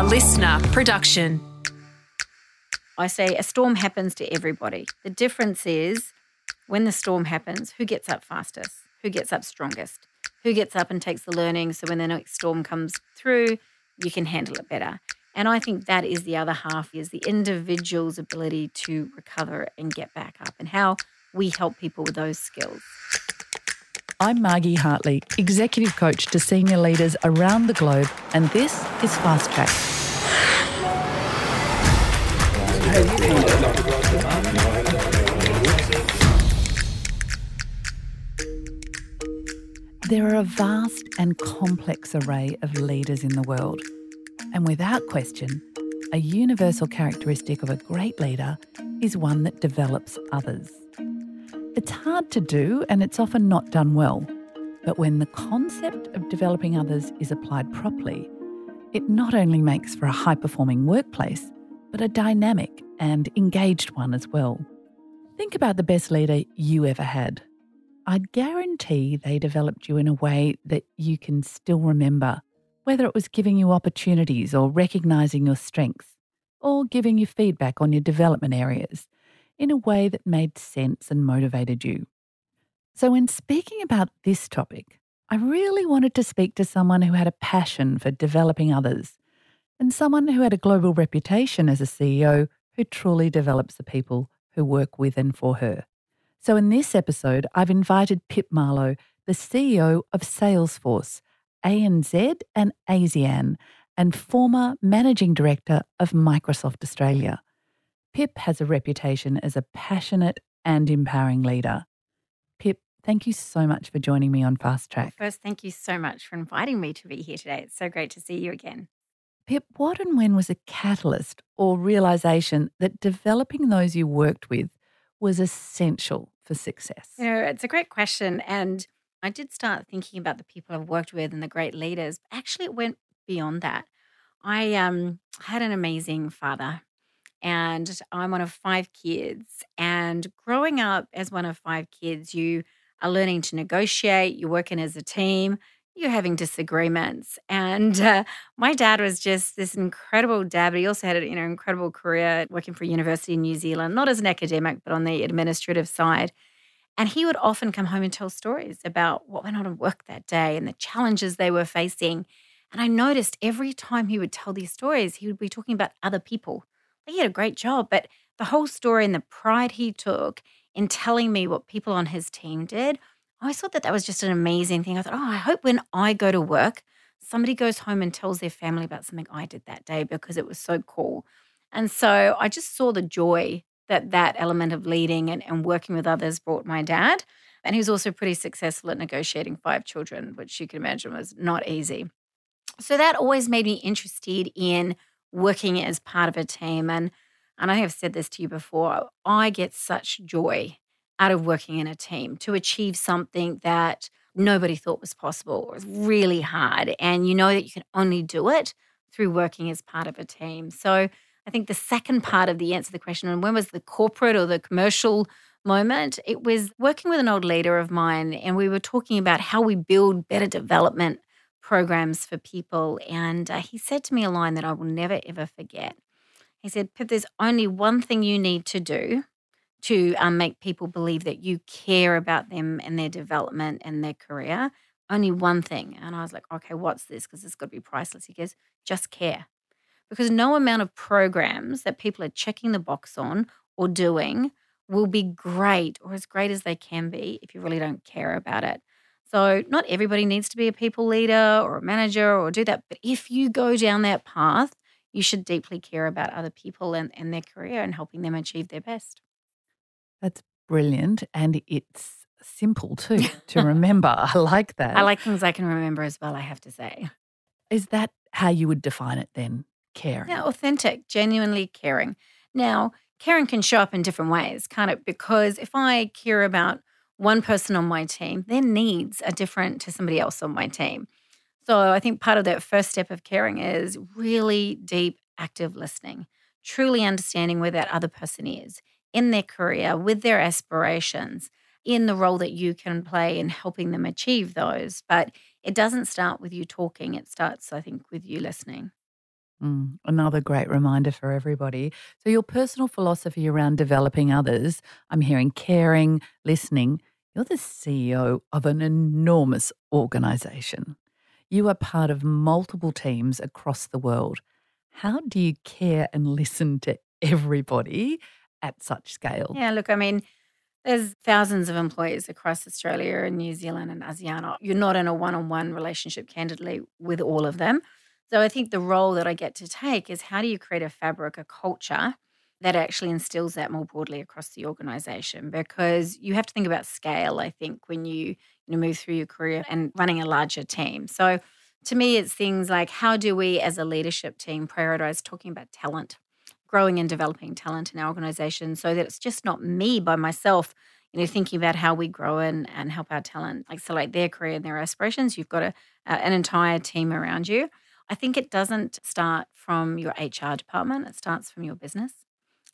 A listener production. I say a storm happens to everybody. The difference is when the storm happens, who gets up fastest? Who gets up strongest? Who gets up and takes the learning so when the next storm comes through, you can handle it better. And I think that is the other half is the individual's ability to recover and get back up and how we help people with those skills. I'm Margie Hartley, Executive Coach to senior leaders around the globe, and this is Fast Track. There are a vast and complex array of leaders in the world, and without question, a universal characteristic of a great leader is one that develops others. It's hard to do and it's often not done well. But when the concept of developing others is applied properly, it not only makes for a high performing workplace, but a dynamic and engaged one as well. Think about the best leader you ever had. I'd guarantee they developed you in a way that you can still remember, whether it was giving you opportunities or recognising your strengths, or giving you feedback on your development areas in a way that made sense and motivated you. So, when speaking about this topic, I really wanted to speak to someone who had a passion for developing others and someone who had a global reputation as a CEO who truly develops the people who work with and for her. So, in this episode, I've invited Pip Marlow, the CEO of Salesforce, ANZ and ASEAN, and former managing director of Microsoft Australia. Pip has a reputation as a passionate and empowering leader. Pip, thank you so much for joining me on Fast Track. Well, first, thank you so much for inviting me to be here today. It's so great to see you again. Pip, what and when was a catalyst or realization that developing those you worked with was essential for success? You know, it's a great question. And I did start thinking about the people I've worked with and the great leaders. Actually, it went beyond that. I um, had an amazing father and I'm one of five kids. And growing up as one of five kids, you are learning to negotiate, you're working as a team, you're having disagreements. And uh, my dad was just this incredible dad, but he also had an you know, incredible career working for a university in New Zealand, not as an academic, but on the administrative side. And he would often come home and tell stories about what went on at work that day and the challenges they were facing. And I noticed every time he would tell these stories, he would be talking about other people he had a great job, but the whole story and the pride he took in telling me what people on his team did, I thought that that was just an amazing thing. I thought, oh, I hope when I go to work, somebody goes home and tells their family about something I did that day because it was so cool. And so I just saw the joy that that element of leading and, and working with others brought my dad. And he was also pretty successful at negotiating five children, which you can imagine was not easy. So that always made me interested in working as part of a team. And and I have said this to you before, I get such joy out of working in a team to achieve something that nobody thought was possible is really hard. And you know that you can only do it through working as part of a team. So I think the second part of the answer to the question, and when was the corporate or the commercial moment? It was working with an old leader of mine, and we were talking about how we build better development programs for people. And uh, he said to me a line that I will never, ever forget. He said, Pip, there's only one thing you need to do to um, make people believe that you care about them and their development and their career. Only one thing. And I was like, okay, what's this? Because it's got to be priceless. He goes, just care. Because no amount of programs that people are checking the box on or doing will be great or as great as they can be if you really don't care about it. So, not everybody needs to be a people leader or a manager or do that. But if you go down that path, you should deeply care about other people and, and their career and helping them achieve their best. That's brilliant. And it's simple too to remember. I like that. I like things I can remember as well, I have to say. Is that how you would define it then? Caring? Yeah, authentic, genuinely caring. Now, caring can show up in different ways, can't it? Because if I care about one person on my team, their needs are different to somebody else on my team. So I think part of that first step of caring is really deep, active listening, truly understanding where that other person is in their career, with their aspirations, in the role that you can play in helping them achieve those. But it doesn't start with you talking, it starts, I think, with you listening. Mm, another great reminder for everybody. So, your personal philosophy around developing others, I'm hearing caring, listening. You're the CEO of an enormous organization. You are part of multiple teams across the world. How do you care and listen to everybody at such scale? Yeah, look, I mean, there's thousands of employees across Australia and New Zealand and ASEAN. You're not in a one on one relationship, candidly, with all of them. So I think the role that I get to take is how do you create a fabric, a culture that actually instills that more broadly across the organization? Because you have to think about scale, I think, when you, you know, move through your career and running a larger team. So to me, it's things like how do we as a leadership team prioritize talking about talent, growing and developing talent in our organization so that it's just not me by myself you know, thinking about how we grow and, and help our talent accelerate their career and their aspirations. You've got a, uh, an entire team around you. I think it doesn't start from your HR department, it starts from your business.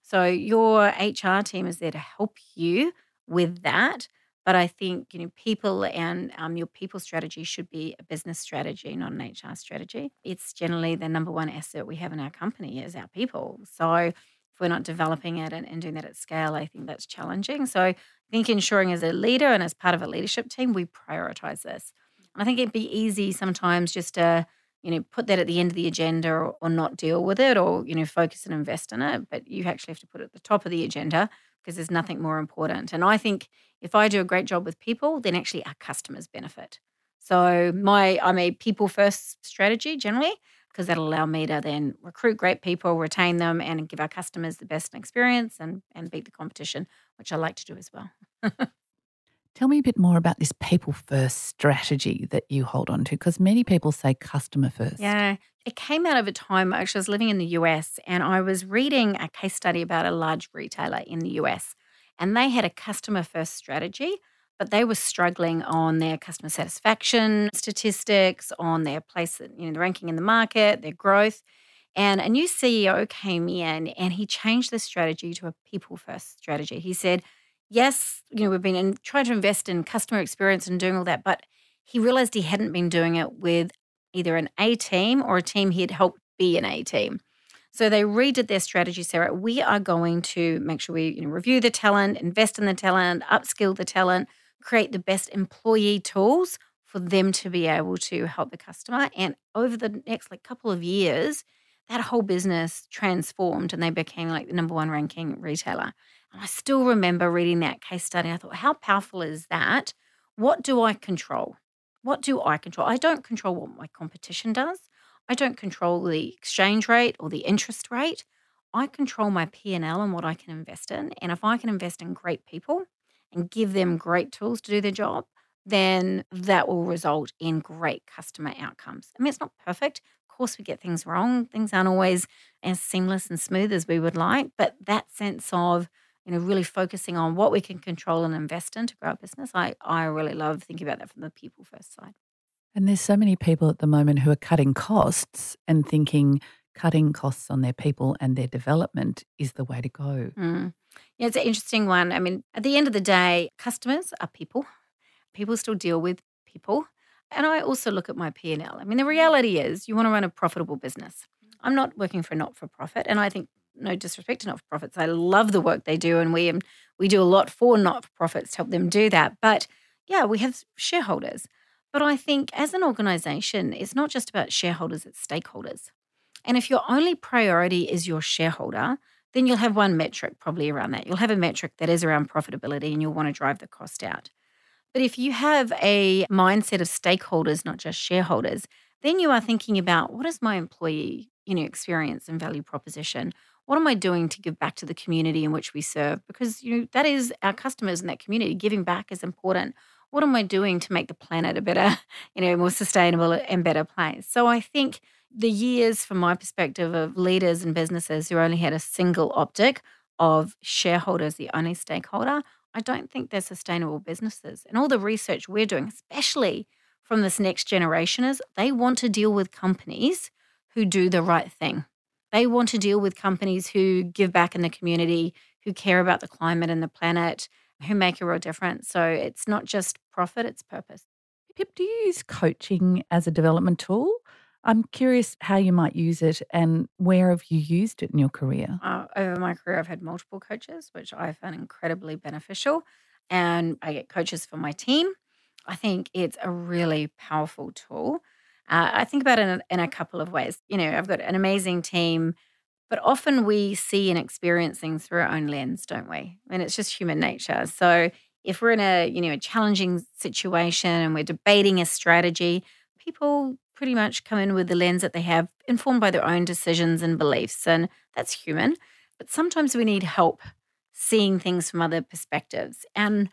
So your HR team is there to help you with that. But I think you know people and um, your people strategy should be a business strategy, not an HR strategy. It's generally the number one asset we have in our company is our people. So if we're not developing it and, and doing that at scale, I think that's challenging. So I think ensuring as a leader and as part of a leadership team, we prioritize this. And I think it'd be easy sometimes just to you know, put that at the end of the agenda or, or, not deal with it or, you know, focus and invest in it. But you actually have to put it at the top of the agenda because there's nothing more important. And I think if I do a great job with people, then actually our customers benefit. So my I'm a people first strategy generally because that'll allow me to then recruit great people, retain them, and give our customers the best experience and and beat the competition, which I like to do as well. Tell me a bit more about this people first strategy that you hold on to, because many people say customer first. Yeah, it came out of a time actually I was living in the US and I was reading a case study about a large retailer in the US, and they had a customer first strategy. But they were struggling on their customer satisfaction statistics, on their place, you know, the ranking in the market, their growth. And a new CEO came in and he changed the strategy to a people first strategy. He said, yes, you know, we've been in, trying to invest in customer experience and doing all that, but he realized he hadn't been doing it with either an A team or a team he'd helped be an A team. So they redid their strategy, Sarah. We are going to make sure we you know, review the talent, invest in the talent, upskill the talent, create the best employee tools for them to be able to help the customer. And over the next like couple of years, that whole business transformed and they became like the number one ranking retailer. And I still remember reading that case study. I thought, how powerful is that? What do I control? What do I control? I don't control what my competition does. I don't control the exchange rate or the interest rate. I control my P&L and what I can invest in. And if I can invest in great people and give them great tools to do their job, then that will result in great customer outcomes. I mean, it's not perfect. Of course, we get things wrong. Things aren't always as seamless and smooth as we would like, but that sense of you know, really focusing on what we can control and invest in to grow our business. I, I really love thinking about that from the people first side. And there's so many people at the moment who are cutting costs and thinking cutting costs on their people and their development is the way to go. Mm. Yeah, it's an interesting one. I mean, at the end of the day, customers are people. People still deal with people. And I also look at my P&L. I mean, the reality is you want to run a profitable business. I'm not working for a not-for-profit, and I think no disrespect to not for profits. I love the work they do, and we we do a lot for not for profits to help them do that. But yeah, we have shareholders. But I think as an organization, it's not just about shareholders, it's stakeholders. And if your only priority is your shareholder, then you'll have one metric probably around that. You'll have a metric that is around profitability and you'll want to drive the cost out. But if you have a mindset of stakeholders, not just shareholders, then you are thinking about what is my employee you know, experience and value proposition? What am I doing to give back to the community in which we serve? Because you know that is our customers in that community. Giving back is important. What am I doing to make the planet a better, you know, more sustainable and better place? So I think the years, from my perspective, of leaders and businesses who only had a single optic of shareholders, the only stakeholder, I don't think they're sustainable businesses. And all the research we're doing, especially from this next generation, is they want to deal with companies who do the right thing. They want to deal with companies who give back in the community, who care about the climate and the planet, who make a real difference. So it's not just profit, it's purpose. Pip, do you use coaching as a development tool? I'm curious how you might use it and where have you used it in your career? Uh, over my career, I've had multiple coaches, which I found incredibly beneficial. And I get coaches for my team. I think it's a really powerful tool. Uh, I think about it in, in a couple of ways. You know, I've got an amazing team, but often we see and experience things through our own lens, don't we? Mean, it's just human nature. So if we're in a you know a challenging situation and we're debating a strategy, people pretty much come in with the lens that they have, informed by their own decisions and beliefs, and that's human. But sometimes we need help seeing things from other perspectives. And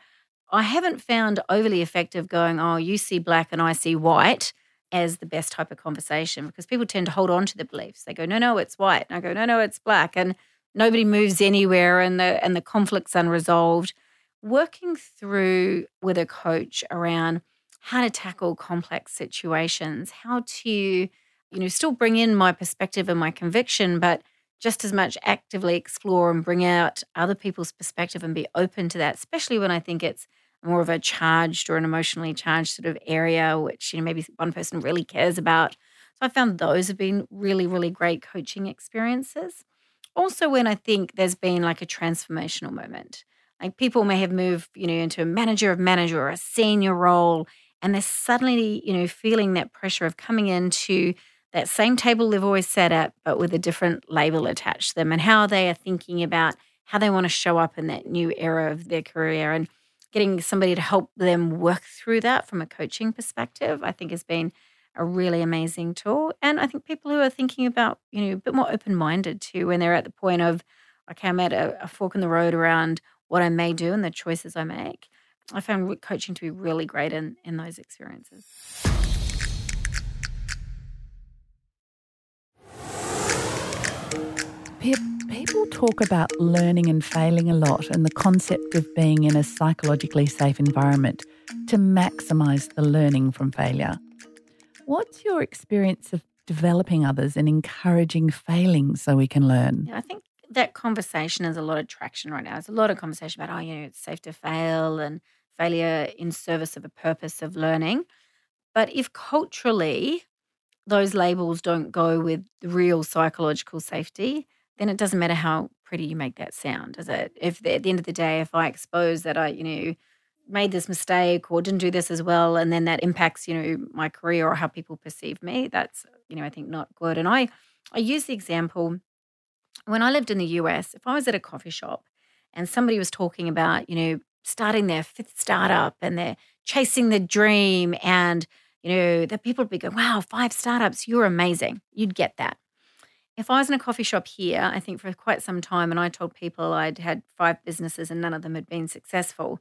I haven't found overly effective going, oh, you see black and I see white as the best type of conversation because people tend to hold on to the beliefs. They go, no, no, it's white. And I go, no, no, it's black. And nobody moves anywhere and the and the conflict's unresolved. Working through with a coach around how to tackle complex situations, how to, you know, still bring in my perspective and my conviction, but just as much actively explore and bring out other people's perspective and be open to that, especially when I think it's more of a charged or an emotionally charged sort of area, which, you know, maybe one person really cares about. So I found those have been really, really great coaching experiences. Also, when I think there's been like a transformational moment, like people may have moved, you know, into a manager of manager or a senior role and they're suddenly, you know, feeling that pressure of coming into that same table they've always sat at, but with a different label attached to them, and how they are thinking about how they want to show up in that new era of their career and getting somebody to help them work through that from a coaching perspective, I think has been a really amazing tool. And I think people who are thinking about, you know, a bit more open minded too, when they're at the point of, okay, I'm at a, a fork in the road around what I may do and the choices I make. I found coaching to be really great in, in those experiences. People talk about learning and failing a lot and the concept of being in a psychologically safe environment to maximise the learning from failure. What's your experience of developing others and encouraging failing so we can learn? Yeah, I think that conversation has a lot of traction right now. There's a lot of conversation about, oh, you know, it's safe to fail and failure in service of a purpose of learning. But if culturally those labels don't go with real psychological safety, then it doesn't matter how pretty you make that sound, does it? If at the end of the day, if I expose that I, you know, made this mistake or didn't do this as well, and then that impacts, you know, my career or how people perceive me, that's, you know, I think not good. And I, I use the example when I lived in the US, if I was at a coffee shop and somebody was talking about, you know, starting their fifth startup and they're chasing the dream and, you know, the people would be going, wow, five startups, you're amazing. You'd get that. If I was in a coffee shop here, I think for quite some time, and I told people I'd had five businesses and none of them had been successful,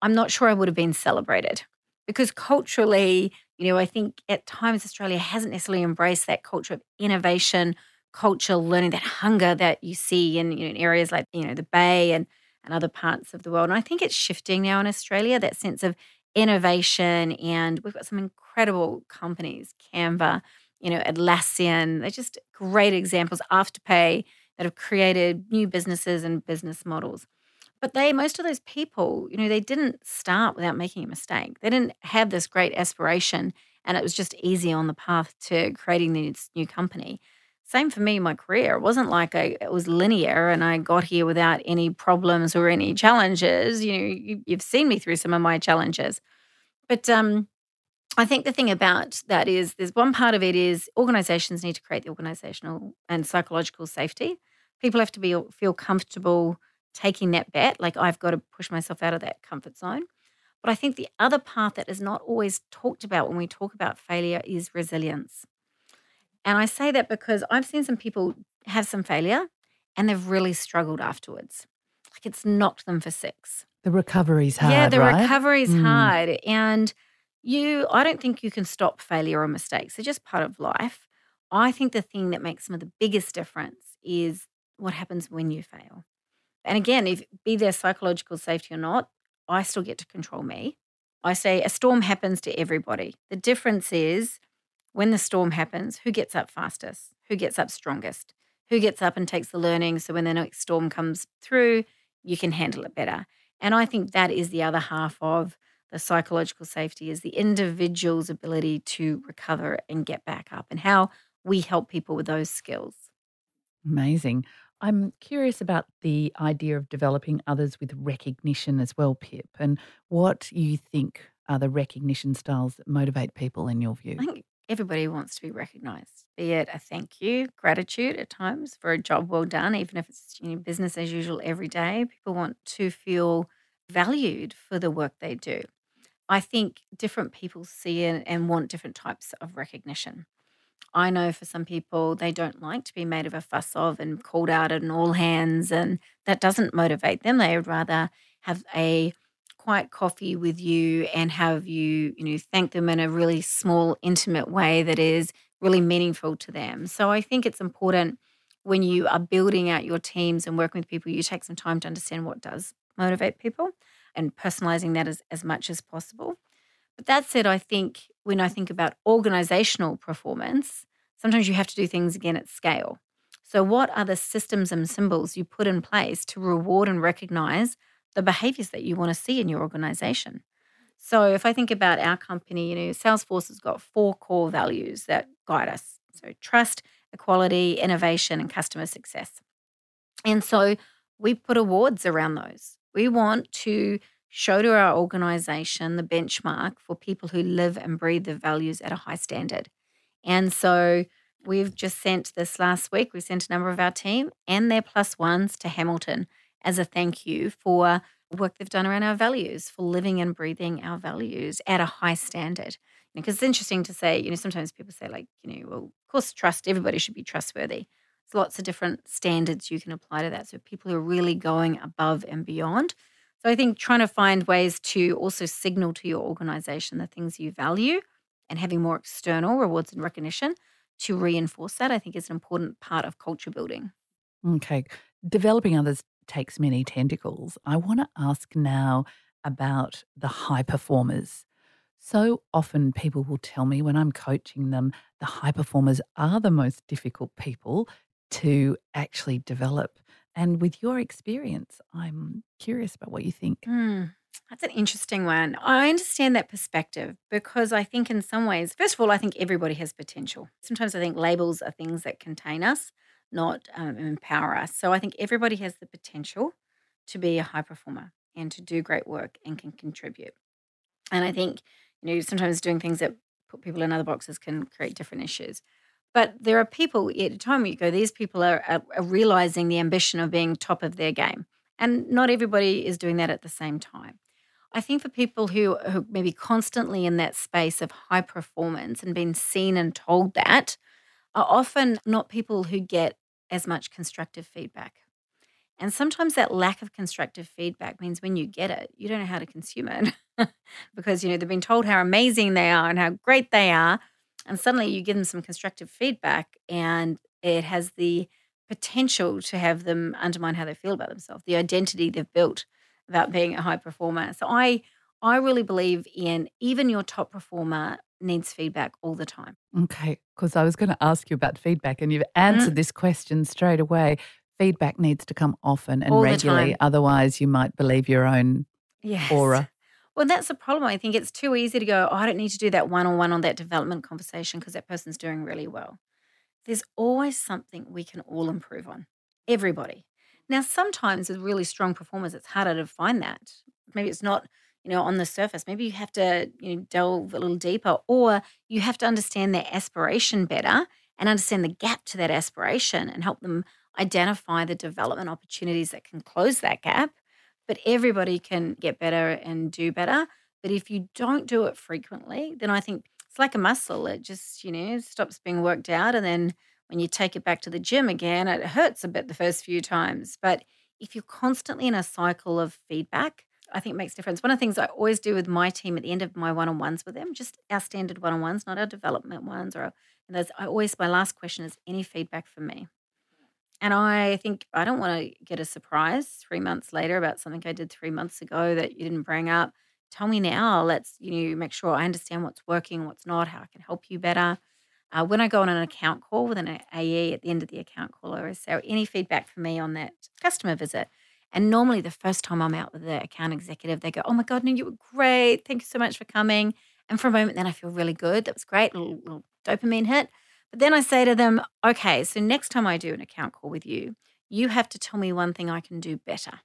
I'm not sure I would have been celebrated because culturally, you know, I think at times Australia hasn't necessarily embraced that culture of innovation, culture, learning, that hunger that you see in, you know, in areas like, you know, the Bay and, and other parts of the world. And I think it's shifting now in Australia, that sense of innovation. And we've got some incredible companies, Canva, you know, Atlassian. They're just great examples, Afterpay, that have created new businesses and business models. But they, most of those people, you know, they didn't start without making a mistake. They didn't have this great aspiration and it was just easy on the path to creating this new company same for me, my career. It wasn't like I, it was linear and I got here without any problems or any challenges. You know, you, you've seen me through some of my challenges. But um, I think the thing about that is there's one part of it is organizations need to create the organizational and psychological safety. People have to be feel comfortable taking that bet. Like I've got to push myself out of that comfort zone. But I think the other part that is not always talked about when we talk about failure is resilience. And I say that because I've seen some people have some failure and they've really struggled afterwards. Like it's knocked them for six. The recovery's hard. Yeah, the right? recovery's mm. hard. And you, I don't think you can stop failure or mistakes. They're just part of life. I think the thing that makes some of the biggest difference is what happens when you fail. And again, if be there psychological safety or not, I still get to control me. I say a storm happens to everybody. The difference is when the storm happens, who gets up fastest? Who gets up strongest? Who gets up and takes the learning so when the next storm comes through, you can handle it better? And I think that is the other half of the psychological safety is the individual's ability to recover and get back up and how we help people with those skills. Amazing. I'm curious about the idea of developing others with recognition as well, Pip, and what you think are the recognition styles that motivate people in your view. I think everybody wants to be recognized, be it a thank you, gratitude at times for a job well done, even if it's you know, business as usual every day. People want to feel valued for the work they do. I think different people see it and want different types of recognition. I know for some people, they don't like to be made of a fuss of and called out at all hands, and that doesn't motivate them. They would rather have a quiet coffee with you and have you, you know, thank them in a really small, intimate way that is really meaningful to them. So I think it's important when you are building out your teams and working with people, you take some time to understand what does motivate people and personalizing that as, as much as possible. But that said, I think when I think about organizational performance, sometimes you have to do things again at scale. So, what are the systems and symbols you put in place to reward and recognize the behaviors that you want to see in your organization? So, if I think about our company, you know, Salesforce has got four core values that guide us. So, trust, equality, innovation, and customer success. And so, we put awards around those. We want to show to our organization the benchmark for people who live and breathe the values at a high standard. And so we've just sent this last week, we sent a number of our team and their plus ones to Hamilton as a thank you for work they've done around our values, for living and breathing our values at a high standard. Because it's interesting to say, you know, sometimes people say, like, you know, well, of course, trust, everybody should be trustworthy. Lots of different standards you can apply to that. So people are really going above and beyond so I think trying to find ways to also signal to your organization the things you value and having more external rewards and recognition to reinforce that, I think is an important part of culture building. Okay. Developing others takes many tentacles. I want to ask now about the high performers. So often people will tell me when I'm coaching them, the high performers are the most difficult people to actually develop. And with your experience, I'm curious about what you think. Mm, that's an interesting one. I understand that perspective because I think, in some ways, first of all, I think everybody has potential. Sometimes I think labels are things that contain us, not um, empower us. So I think everybody has the potential to be a high performer and to do great work and can contribute. And I think, you know, sometimes doing things that put people in other boxes can create different issues. But there are people at a time you go, these people are, are, are realizing the ambition of being top of their game. And not everybody is doing that at the same time. I think for people who, who maybe constantly in that space of high performance and being seen and told that are often not people who get as much constructive feedback. And sometimes that lack of constructive feedback means when you get it, you don't know how to consume it because you know they've been told how amazing they are and how great they are, and suddenly you give them some constructive feedback and it has the potential to have them undermine how they feel about themselves, the identity they've built about being a high performer. So I I really believe in even your top performer needs feedback all the time. Okay, because I was going to ask you about feedback and you've answered mm. this question straight away. Feedback needs to come often and all regularly, otherwise you might believe your own yes. aura. Well, that's the problem. I think it's too easy to go, oh, I don't need to do that one on one on that development conversation because that person's doing really well. There's always something we can all improve on, everybody. Now, sometimes with really strong performers, it's harder to find that. Maybe it's not, you know, on the surface. Maybe you have to, you know, delve a little deeper, or you have to understand their aspiration better and understand the gap to that aspiration and help them identify the development opportunities that can close that gap but everybody can get better and do better. But if you don't do it frequently, then I think it's like a muscle. It just, you know, stops being worked out. And then when you take it back to the gym again, it hurts a bit the first few times. But if you're constantly in a cycle of feedback, I think it makes difference. One of the things I always do with my team at the end of my one-on-ones with them, just our standard one-on-ones, not our development ones, or and those. I always my last question is any feedback for me. And I think I don't want to get a surprise three months later about something I did three months ago that you didn't bring up. Tell me now. Let's you know make sure I understand what's working, what's not, how I can help you better. Uh, when I go on an account call with an AE at the end of the account call, I always say, any feedback for me on that customer visit? And normally, the first time I'm out with the account executive, they go, Oh my God, no, you were great. Thank you so much for coming. And for a moment, then I feel really good. That was great, little, little dopamine hit. But then I say to them, Okay, so next time I do an account call with you, you have to tell me one thing I can do better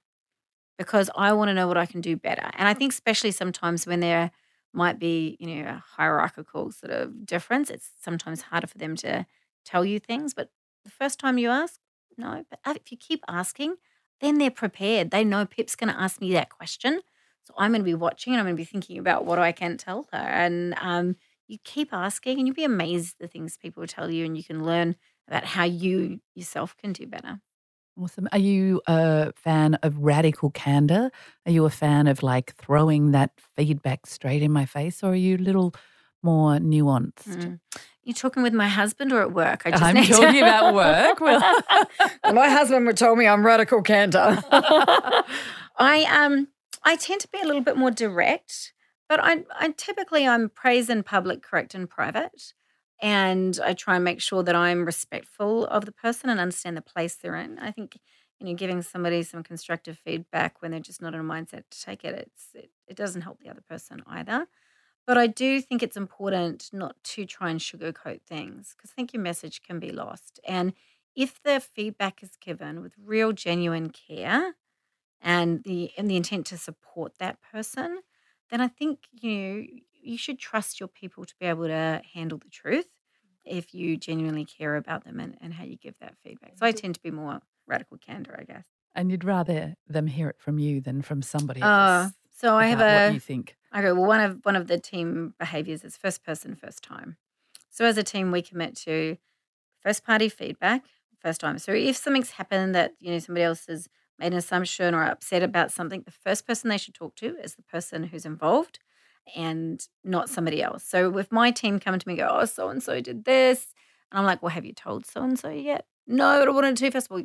because I want to know what I can do better. And I think, especially sometimes when there might be, you know, a hierarchical sort of difference, it's sometimes harder for them to tell you things. But the first time you ask, no. But if you keep asking, then they're prepared. They know Pip's going to ask me that question. So I'm going to be watching and I'm going to be thinking about what I can tell her. And um, you keep asking and you'll be amazed the things people tell you and you can learn about how you yourself can do better. Awesome. Are you a fan of radical candor? Are you a fan of like throwing that feedback straight in my face, or are you a little more nuanced? Mm. You talking with my husband or at work? I just I'm talking to... about work. Well, my husband would tell me I'm radical candor. I um I tend to be a little bit more direct, but I I typically I'm praise in public, correct in private and I try and make sure that I'm respectful of the person and understand the place they're in. I think you know giving somebody some constructive feedback when they're just not in a mindset to take it, it's it, it doesn't help the other person either. But I do think it's important not to try and sugarcoat things because I think your message can be lost. And if the feedback is given with real genuine care and the and the intent to support that person, then I think you know you should trust your people to be able to handle the truth if you genuinely care about them and, and how you give that feedback. So I tend to be more radical candor, I guess. And you'd rather them hear it from you than from somebody uh, else. so I have a what you think. Okay, well one of one of the team behaviors is first person, first time. So as a team we commit to first party feedback, first time. So if something's happened that, you know, somebody else has an assumption or upset about something, the first person they should talk to is the person who's involved and not somebody else. So if my team come to me and go, oh, so and so did this, and I'm like, well, have you told so and so yet? No, but I wanted to first. Well,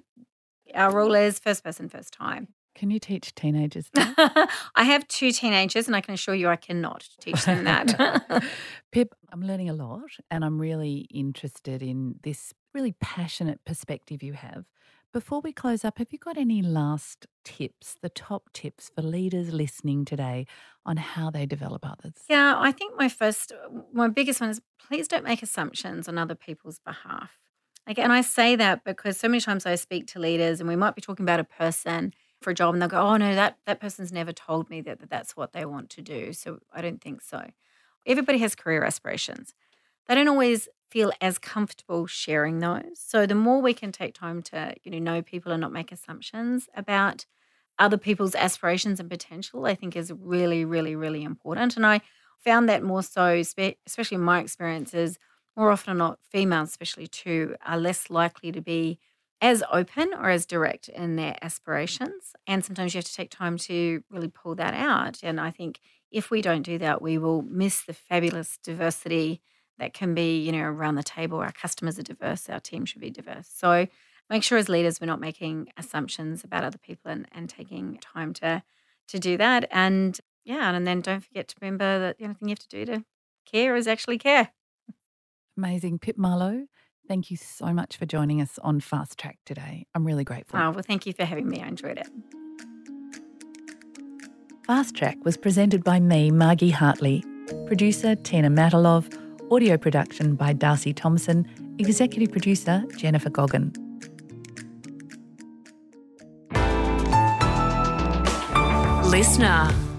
our rule is first person, first time. Can you teach teenagers I have two teenagers, and I can assure you I cannot teach them that. Pip, I'm learning a lot, and I'm really interested in this really passionate perspective you have before we close up, have you got any last tips, the top tips for leaders listening today on how they develop others? Yeah, I think my first, uh, my biggest one is please don't make assumptions on other people's behalf. And I say that because so many times I speak to leaders and we might be talking about a person for a job and they'll go, oh no, that, that person's never told me that, that that's what they want to do. So I don't think so. Everybody has career aspirations. They don't always feel as comfortable sharing those. So the more we can take time to, you know, know people and not make assumptions about other people's aspirations and potential, I think is really, really, really important. And I found that more so, especially in my experiences, more often not, females, especially too, are less likely to be as open or as direct in their aspirations. And sometimes you have to take time to really pull that out. And I think if we don't do that, we will miss the fabulous diversity that can be, you know, around the table. Our customers are diverse, our team should be diverse. So make sure as leaders we're not making assumptions about other people and, and taking time to to do that. And yeah, and then don't forget to remember that the only thing you have to do to care is actually care. Amazing. Pip Marlow, thank you so much for joining us on Fast Track today. I'm really grateful. Oh, well, thank you for having me. I enjoyed it. Fast Track was presented by me, Margie Hartley, producer Tina Matalov Audio production by Darcy Thompson, executive producer Jennifer Goggin. Listener.